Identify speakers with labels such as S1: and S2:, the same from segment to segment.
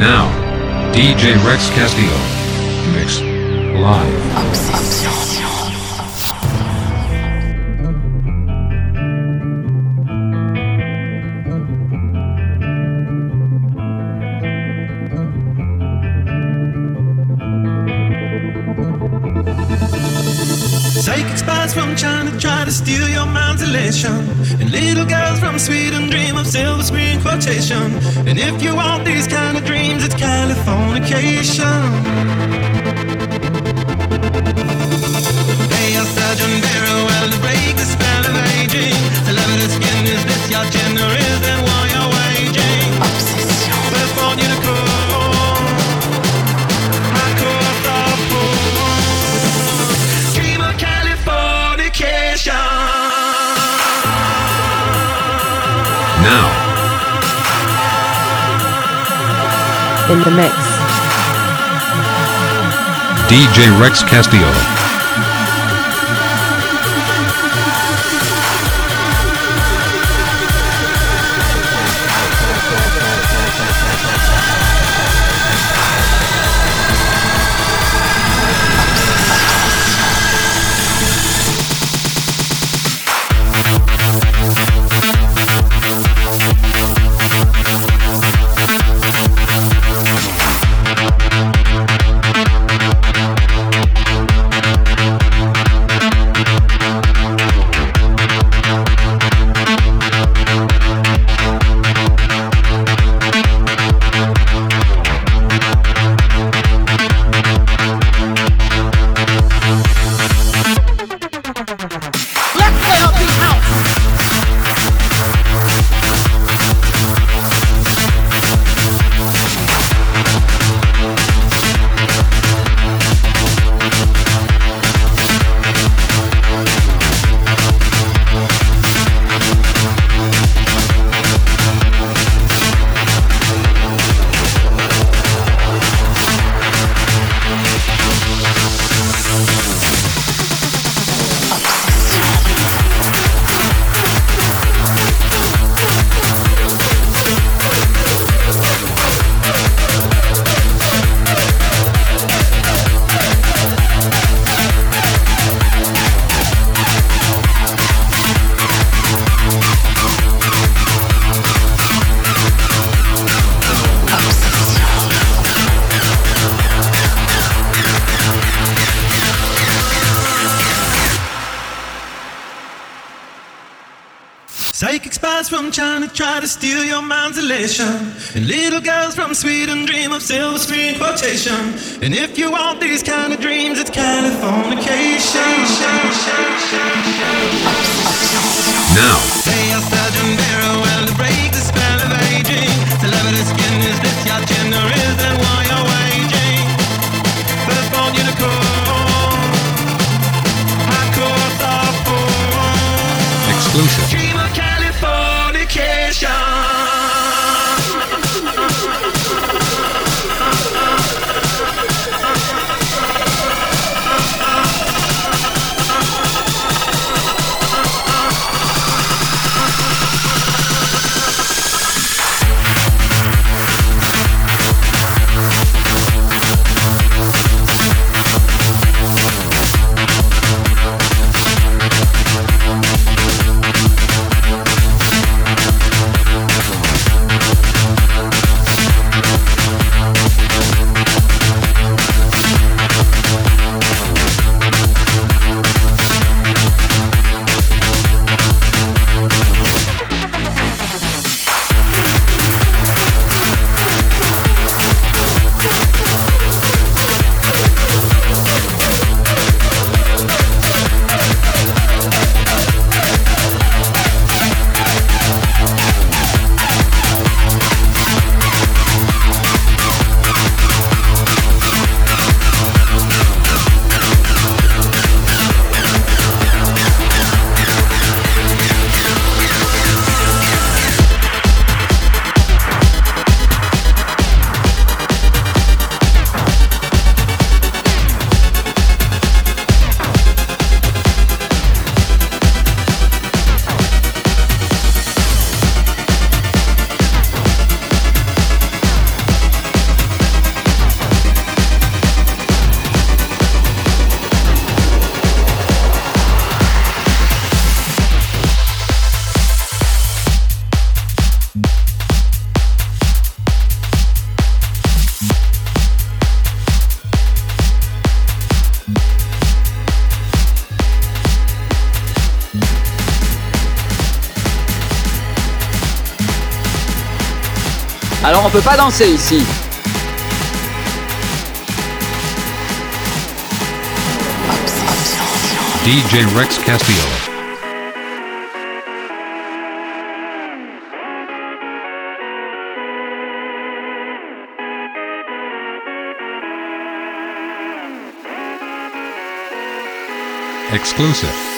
S1: Now, DJ Rex Castillo. Mix. Live.
S2: Psychic spies from China try to steal your mind's elation. And little girls from Sweden dream of silver screen quotation. And if you want these Californication.
S1: DJ Rex Castillo.
S2: Your. And little girls from Sweden dream of silver screen quotation. And if you want these kind of dreams, it's Californication.
S1: Now,
S3: ici.
S1: DJ Rex Castillo. Exclusive.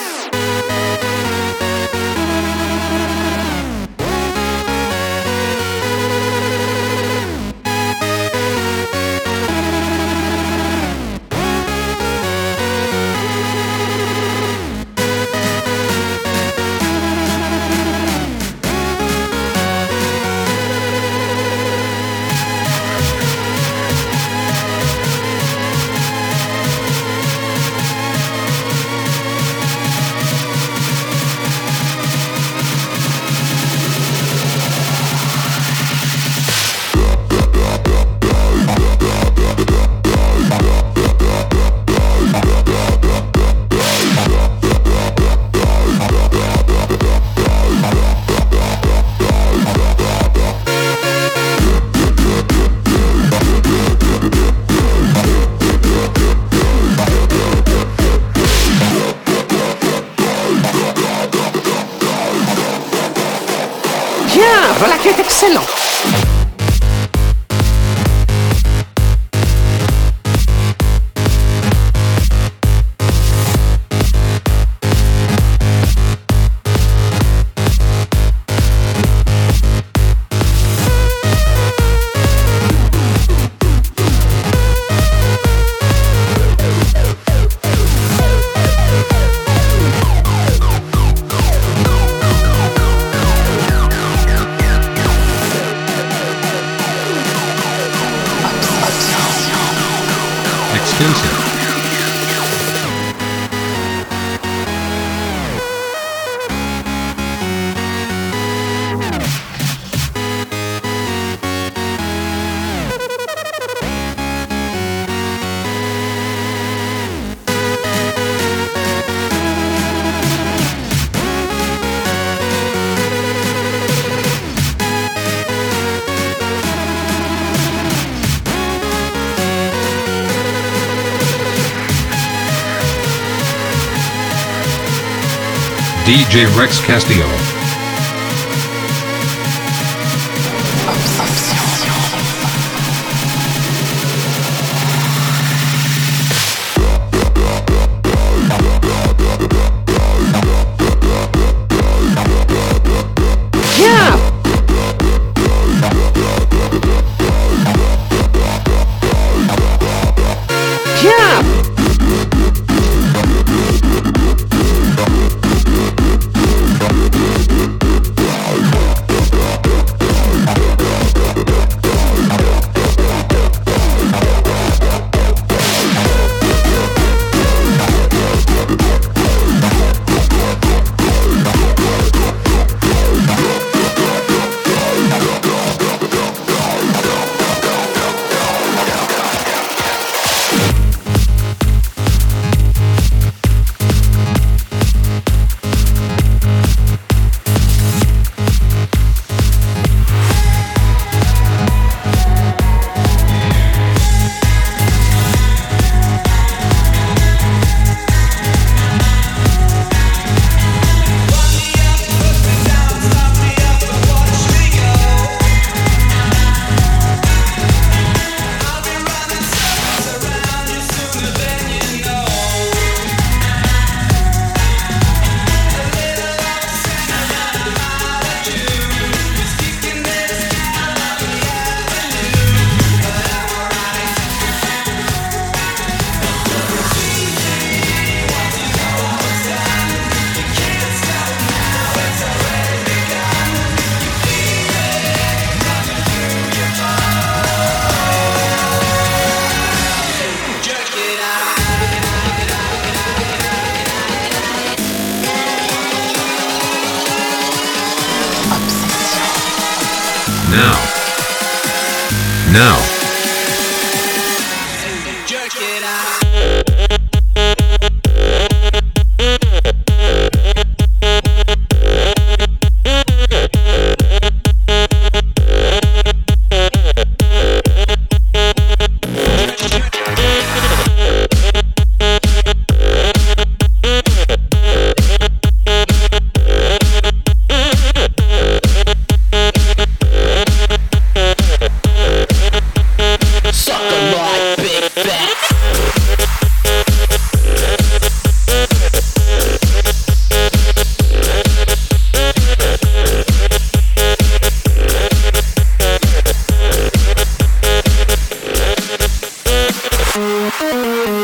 S1: DJ Rex Castillo.
S3: Música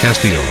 S3: Castillo.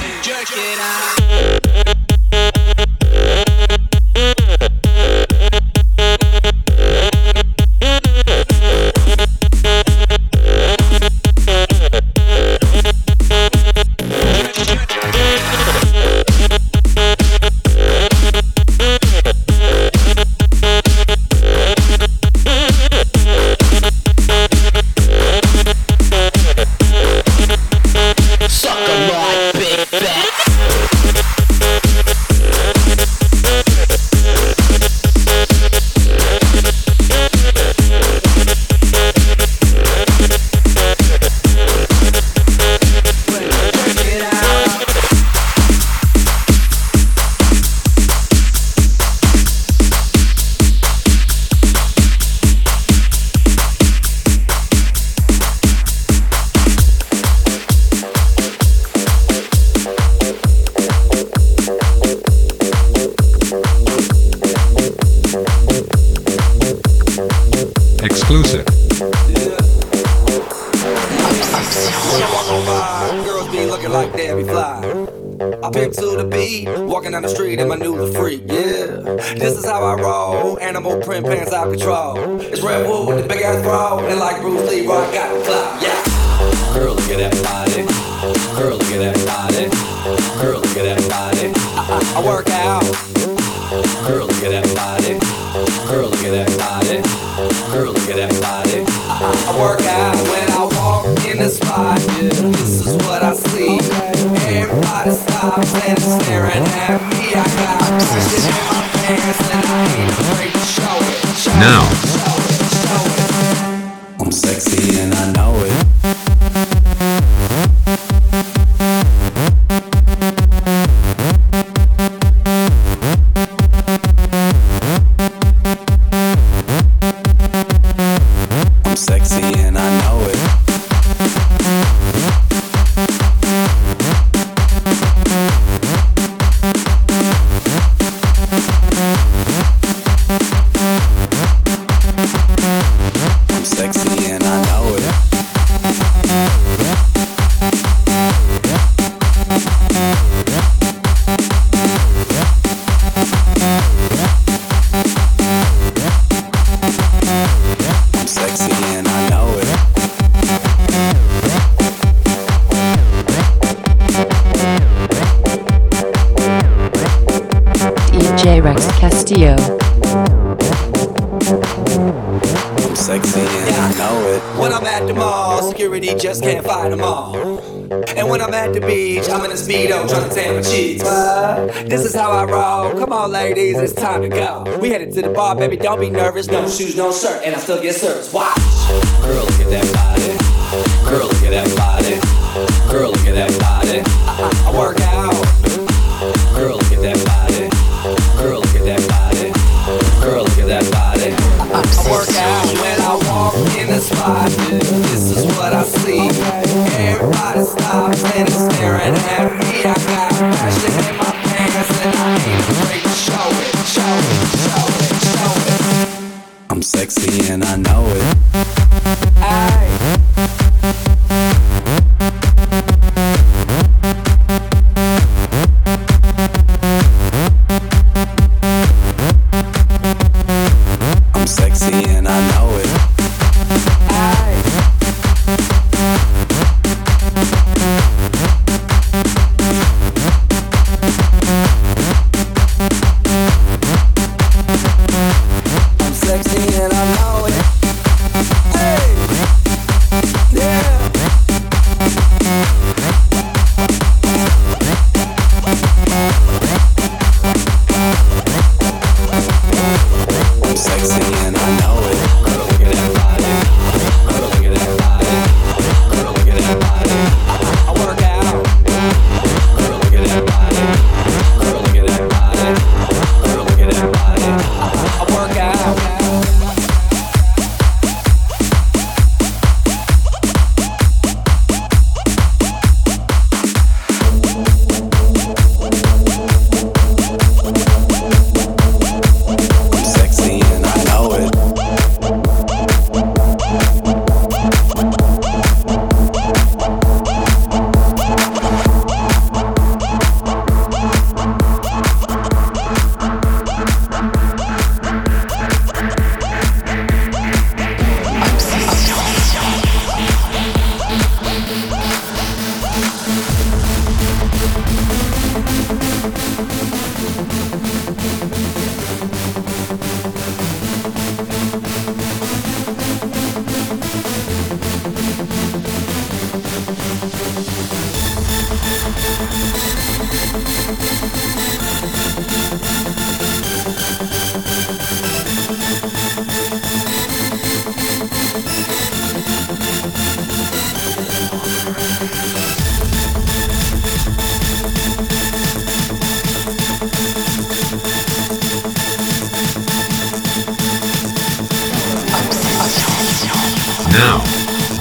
S4: bar, baby, don't be nervous. No shoes, no shirt, and I still get service.
S1: Why?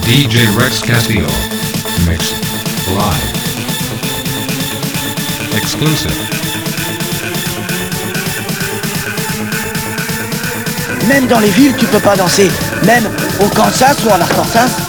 S1: DJ Rex Castillo. Mix. Live. Exclusive.
S5: Même dans les villes, tu peux pas danser. Même au Kansas ou en Arkansas.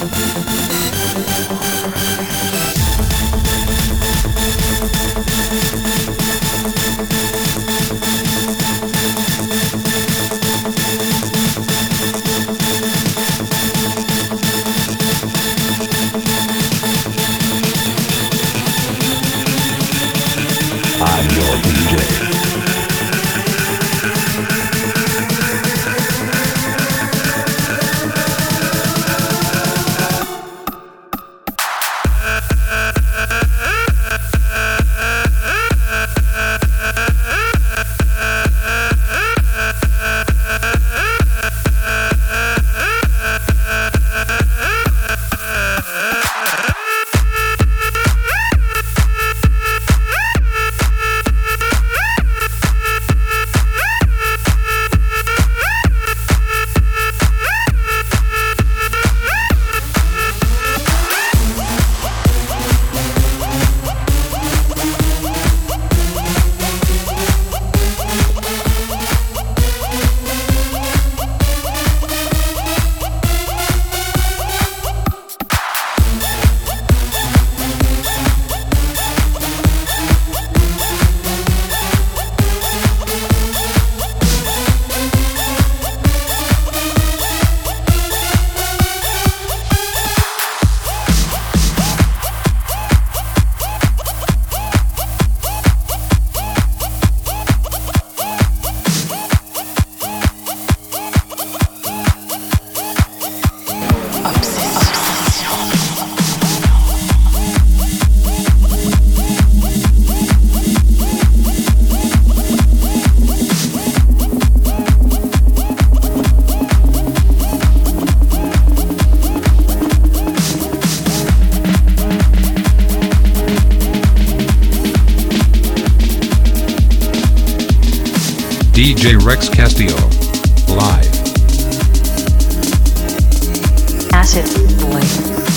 S6: Your DJ.
S1: DJ Rex Castillo. Live.
S7: Acid Boy.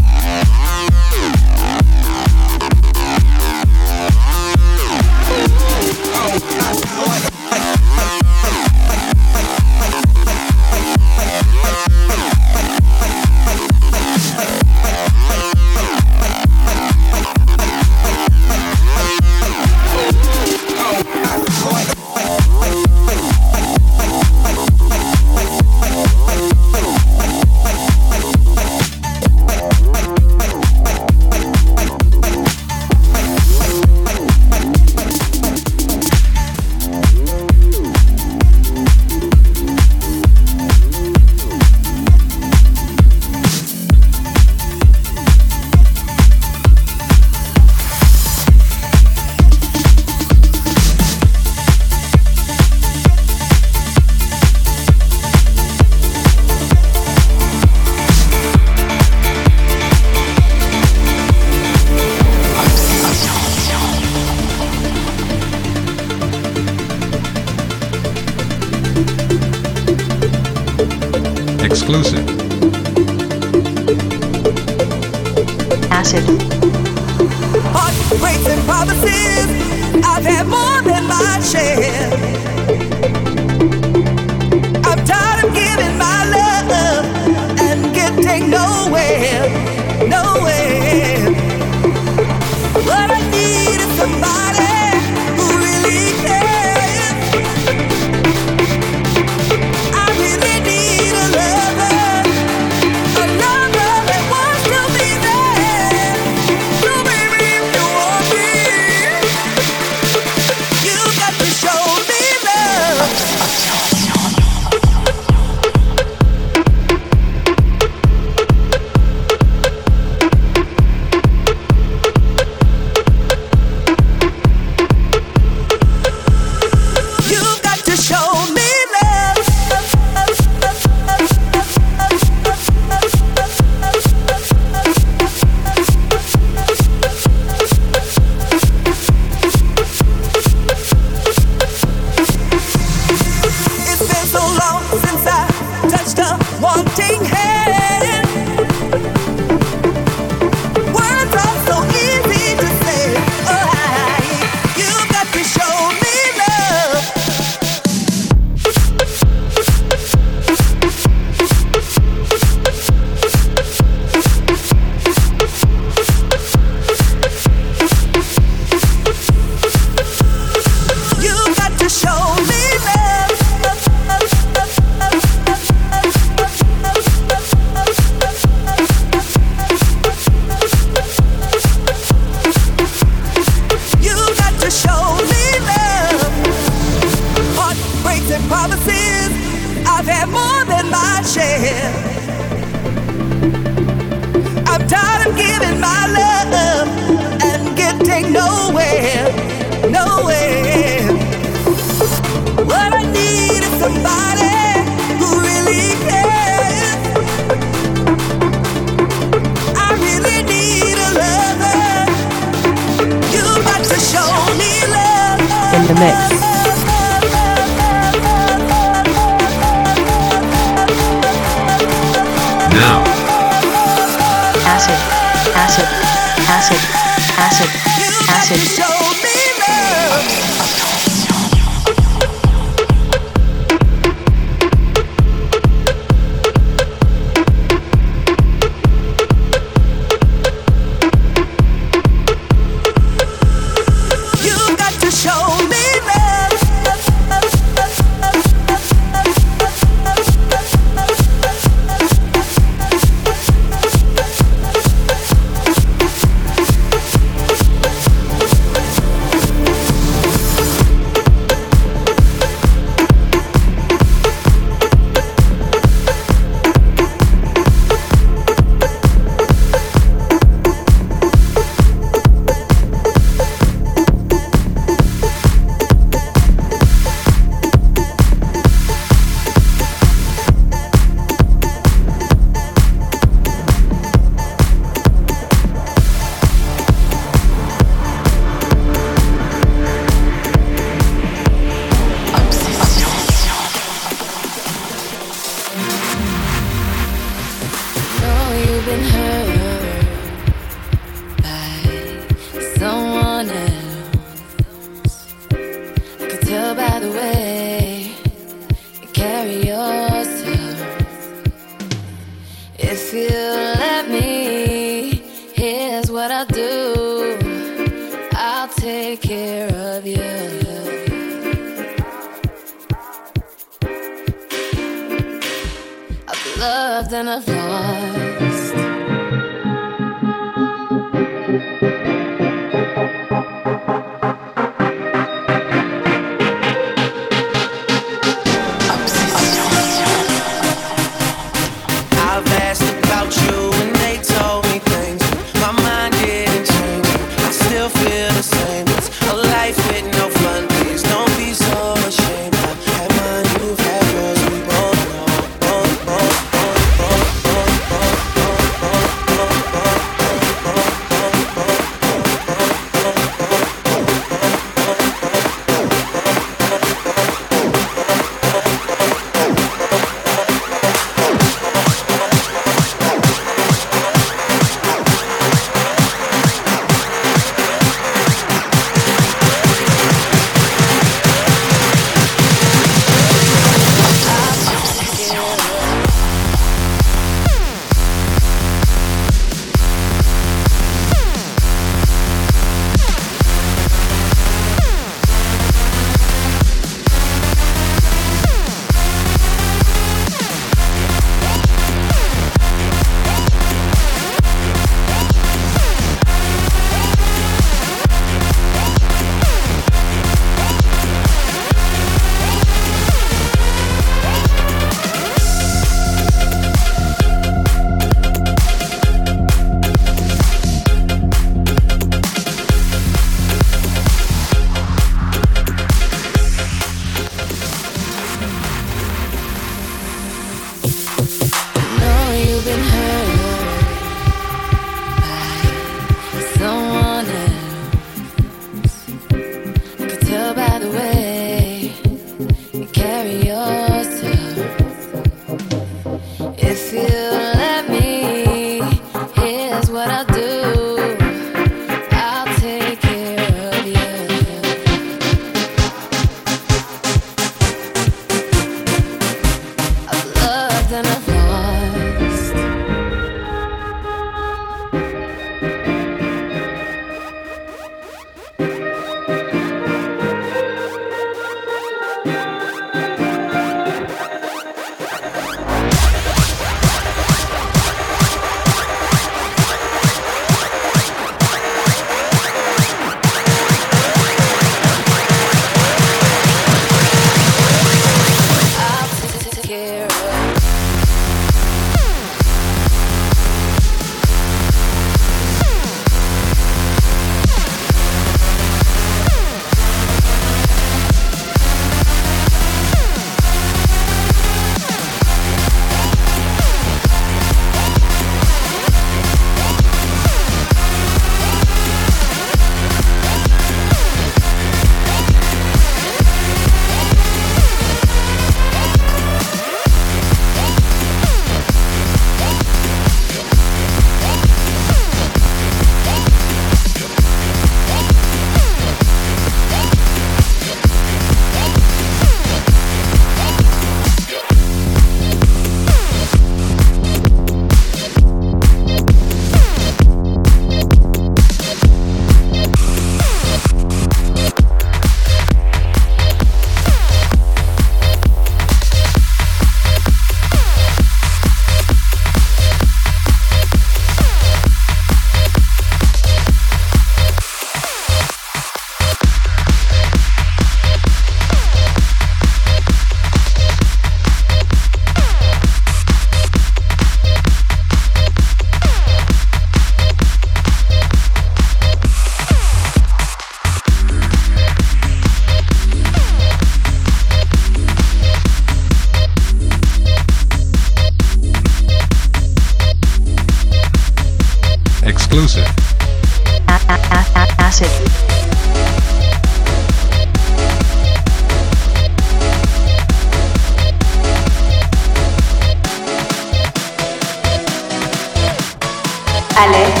S7: Alerte,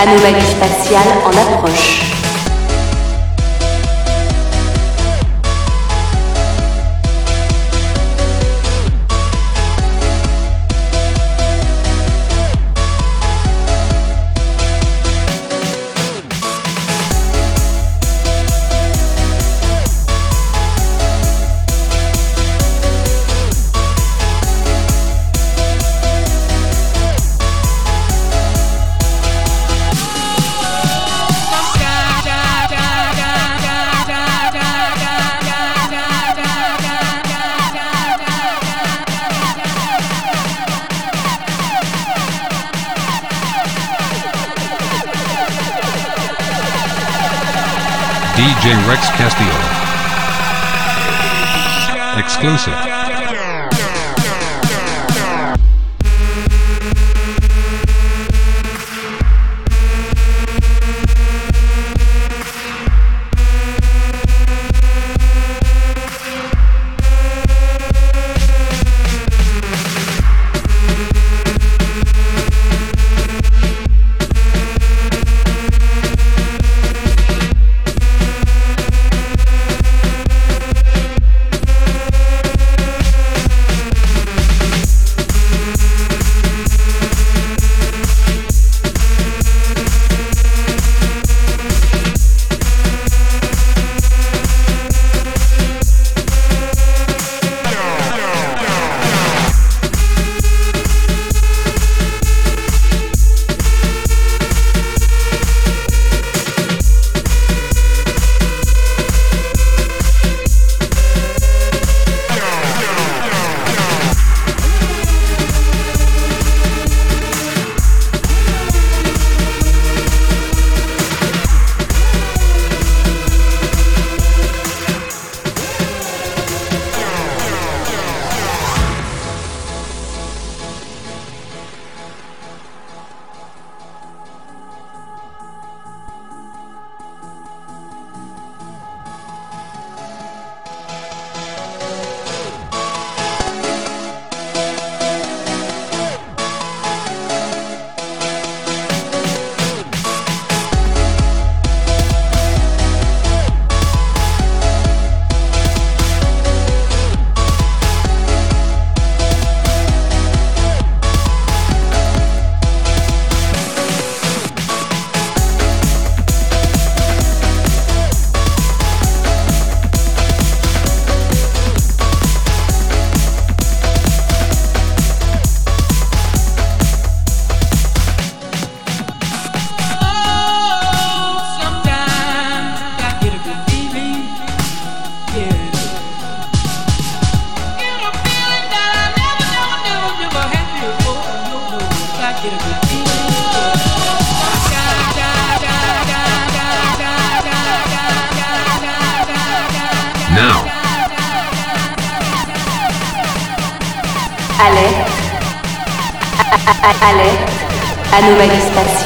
S7: anomalie spatiale en approche.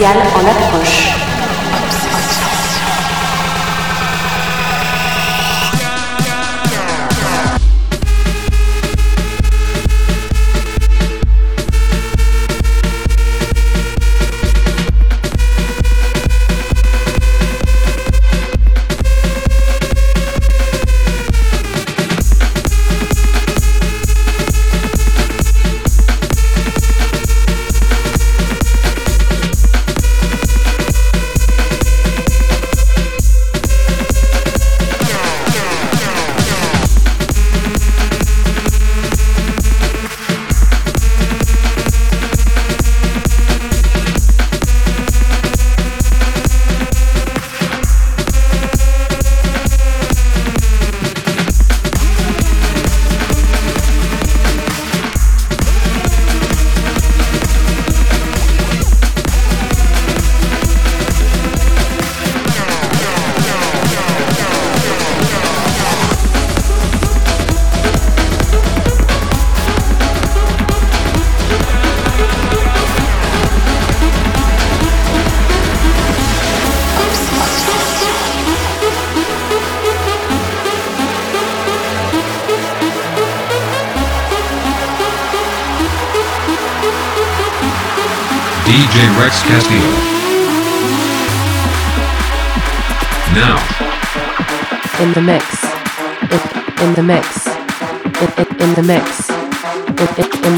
S1: Oficial
S8: Hola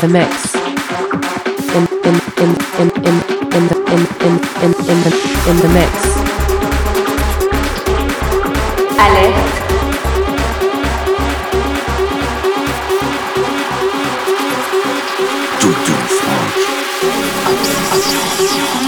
S8: the mix. In in in in in in the in in in in the in the mix.
S7: Alerte.
S6: Tutu Frank.
S1: now.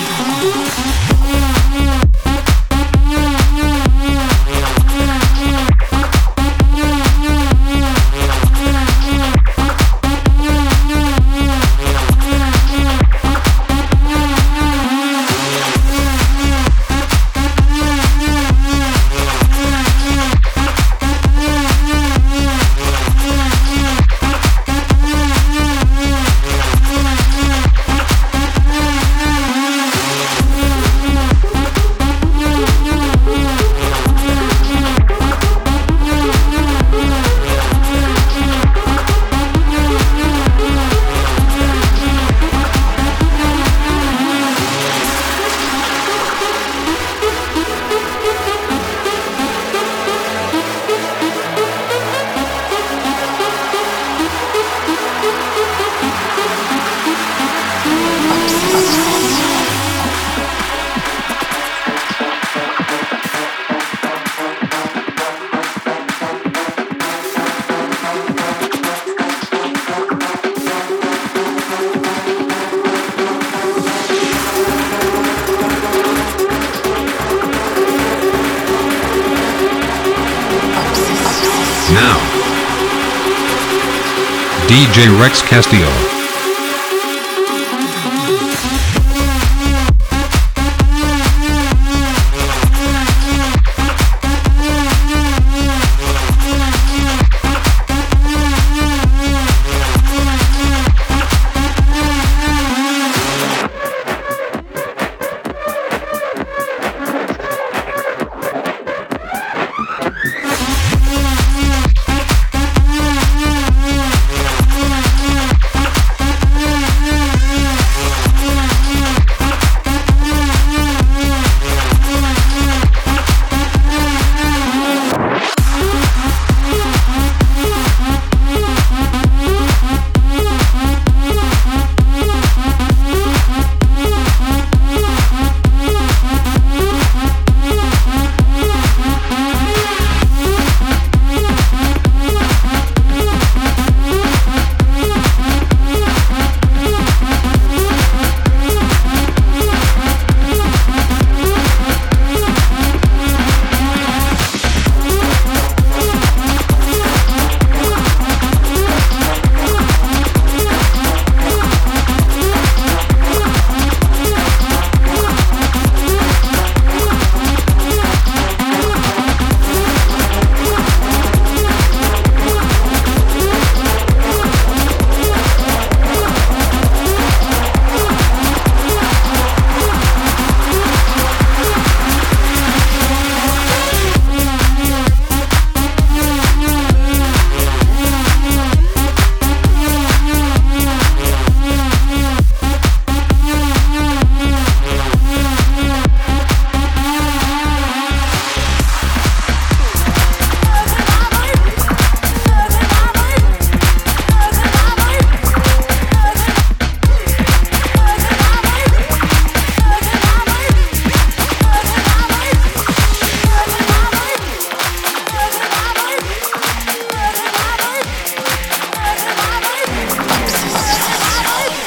S1: DJ Rex Castillo.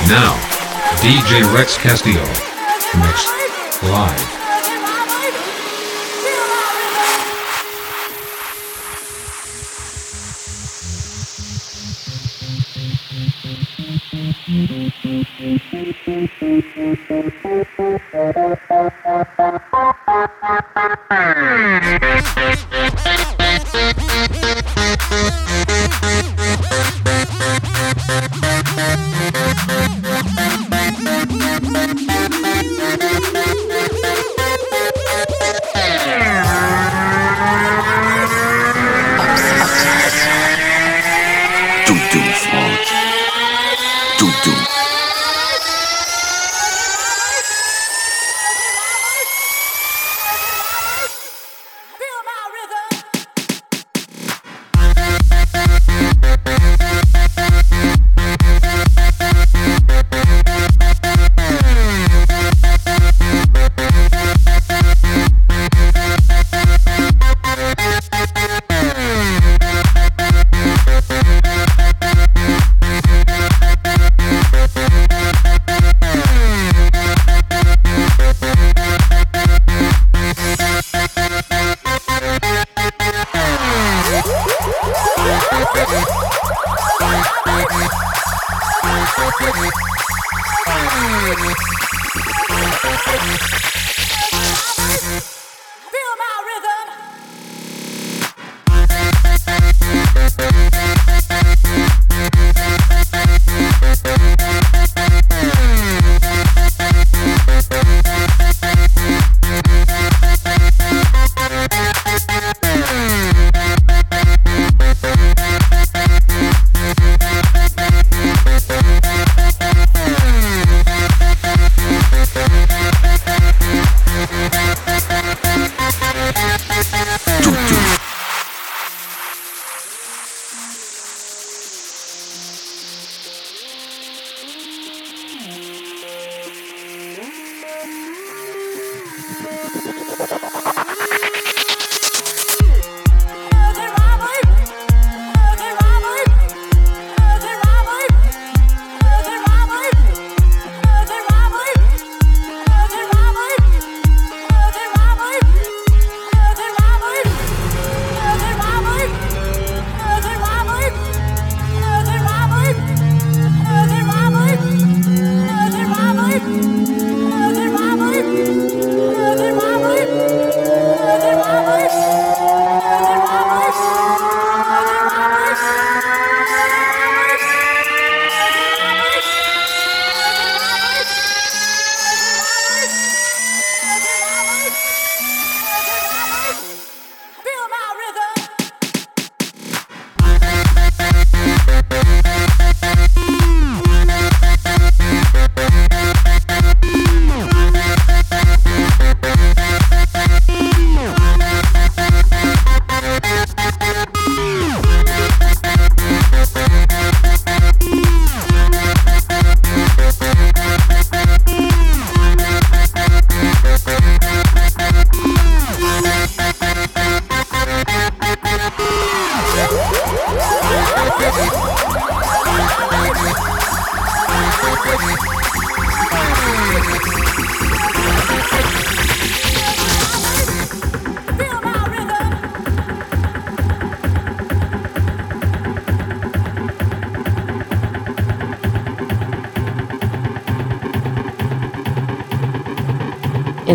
S1: Now, DJ Rex Castillo. Mixed live.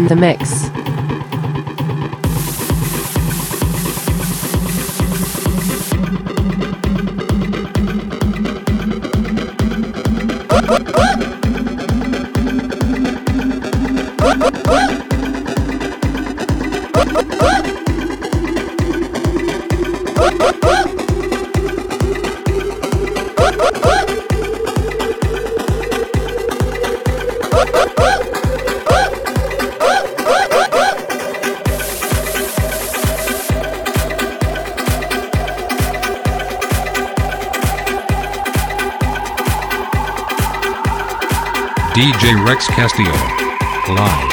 S1: in the mix.
S9: Rex Castillo. Live.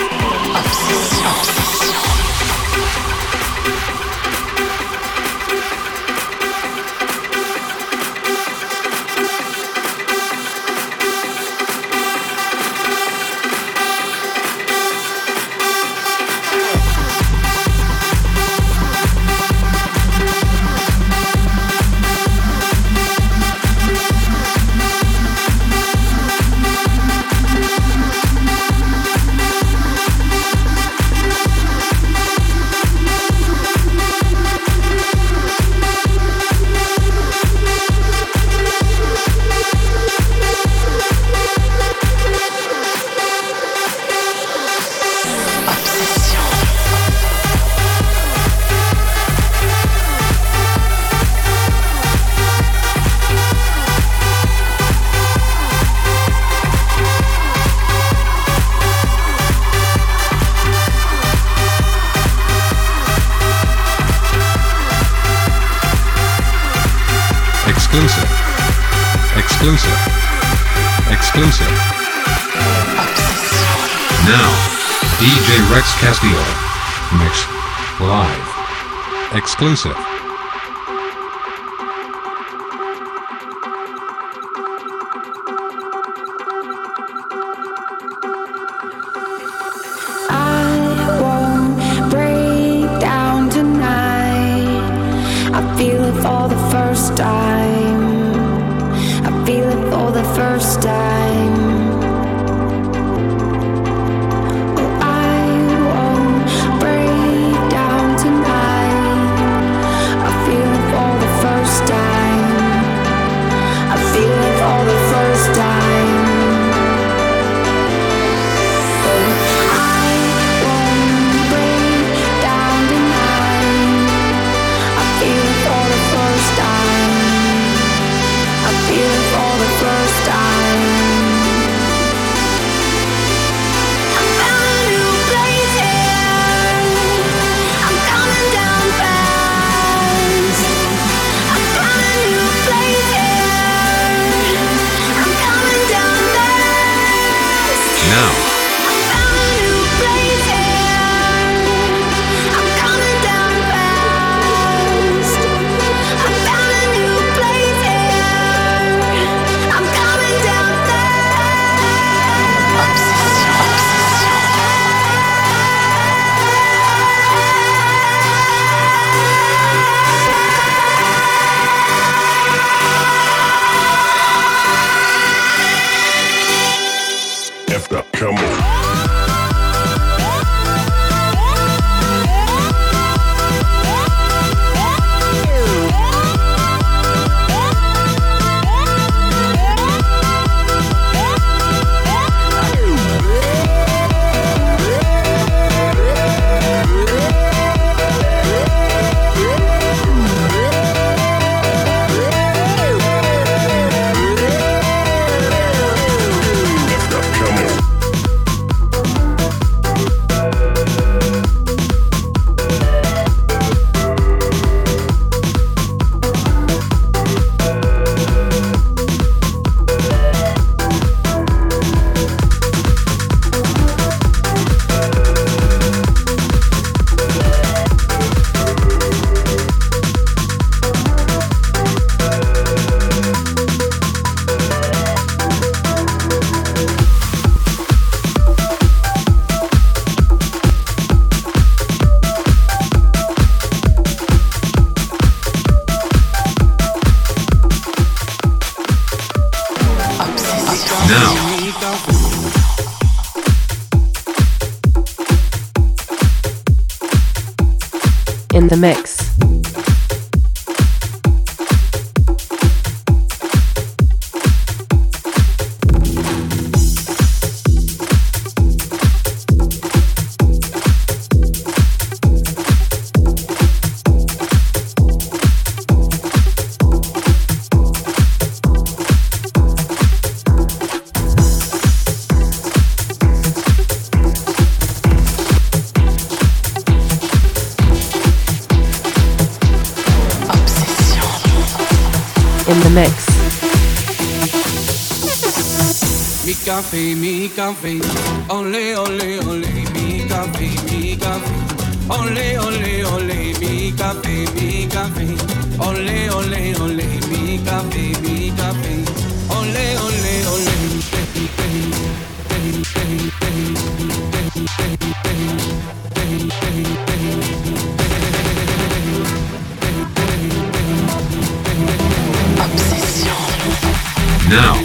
S9: Castillo. Mix. Live. Exclusive.
S10: now.
S8: In the mix.
S2: Café, mi café, olé, olé, olé, mi café, mi café, olé, olé, olé, mi café, mi café, olé, olé, olé, mi café, mi café, olé, olé, olé,
S1: Now,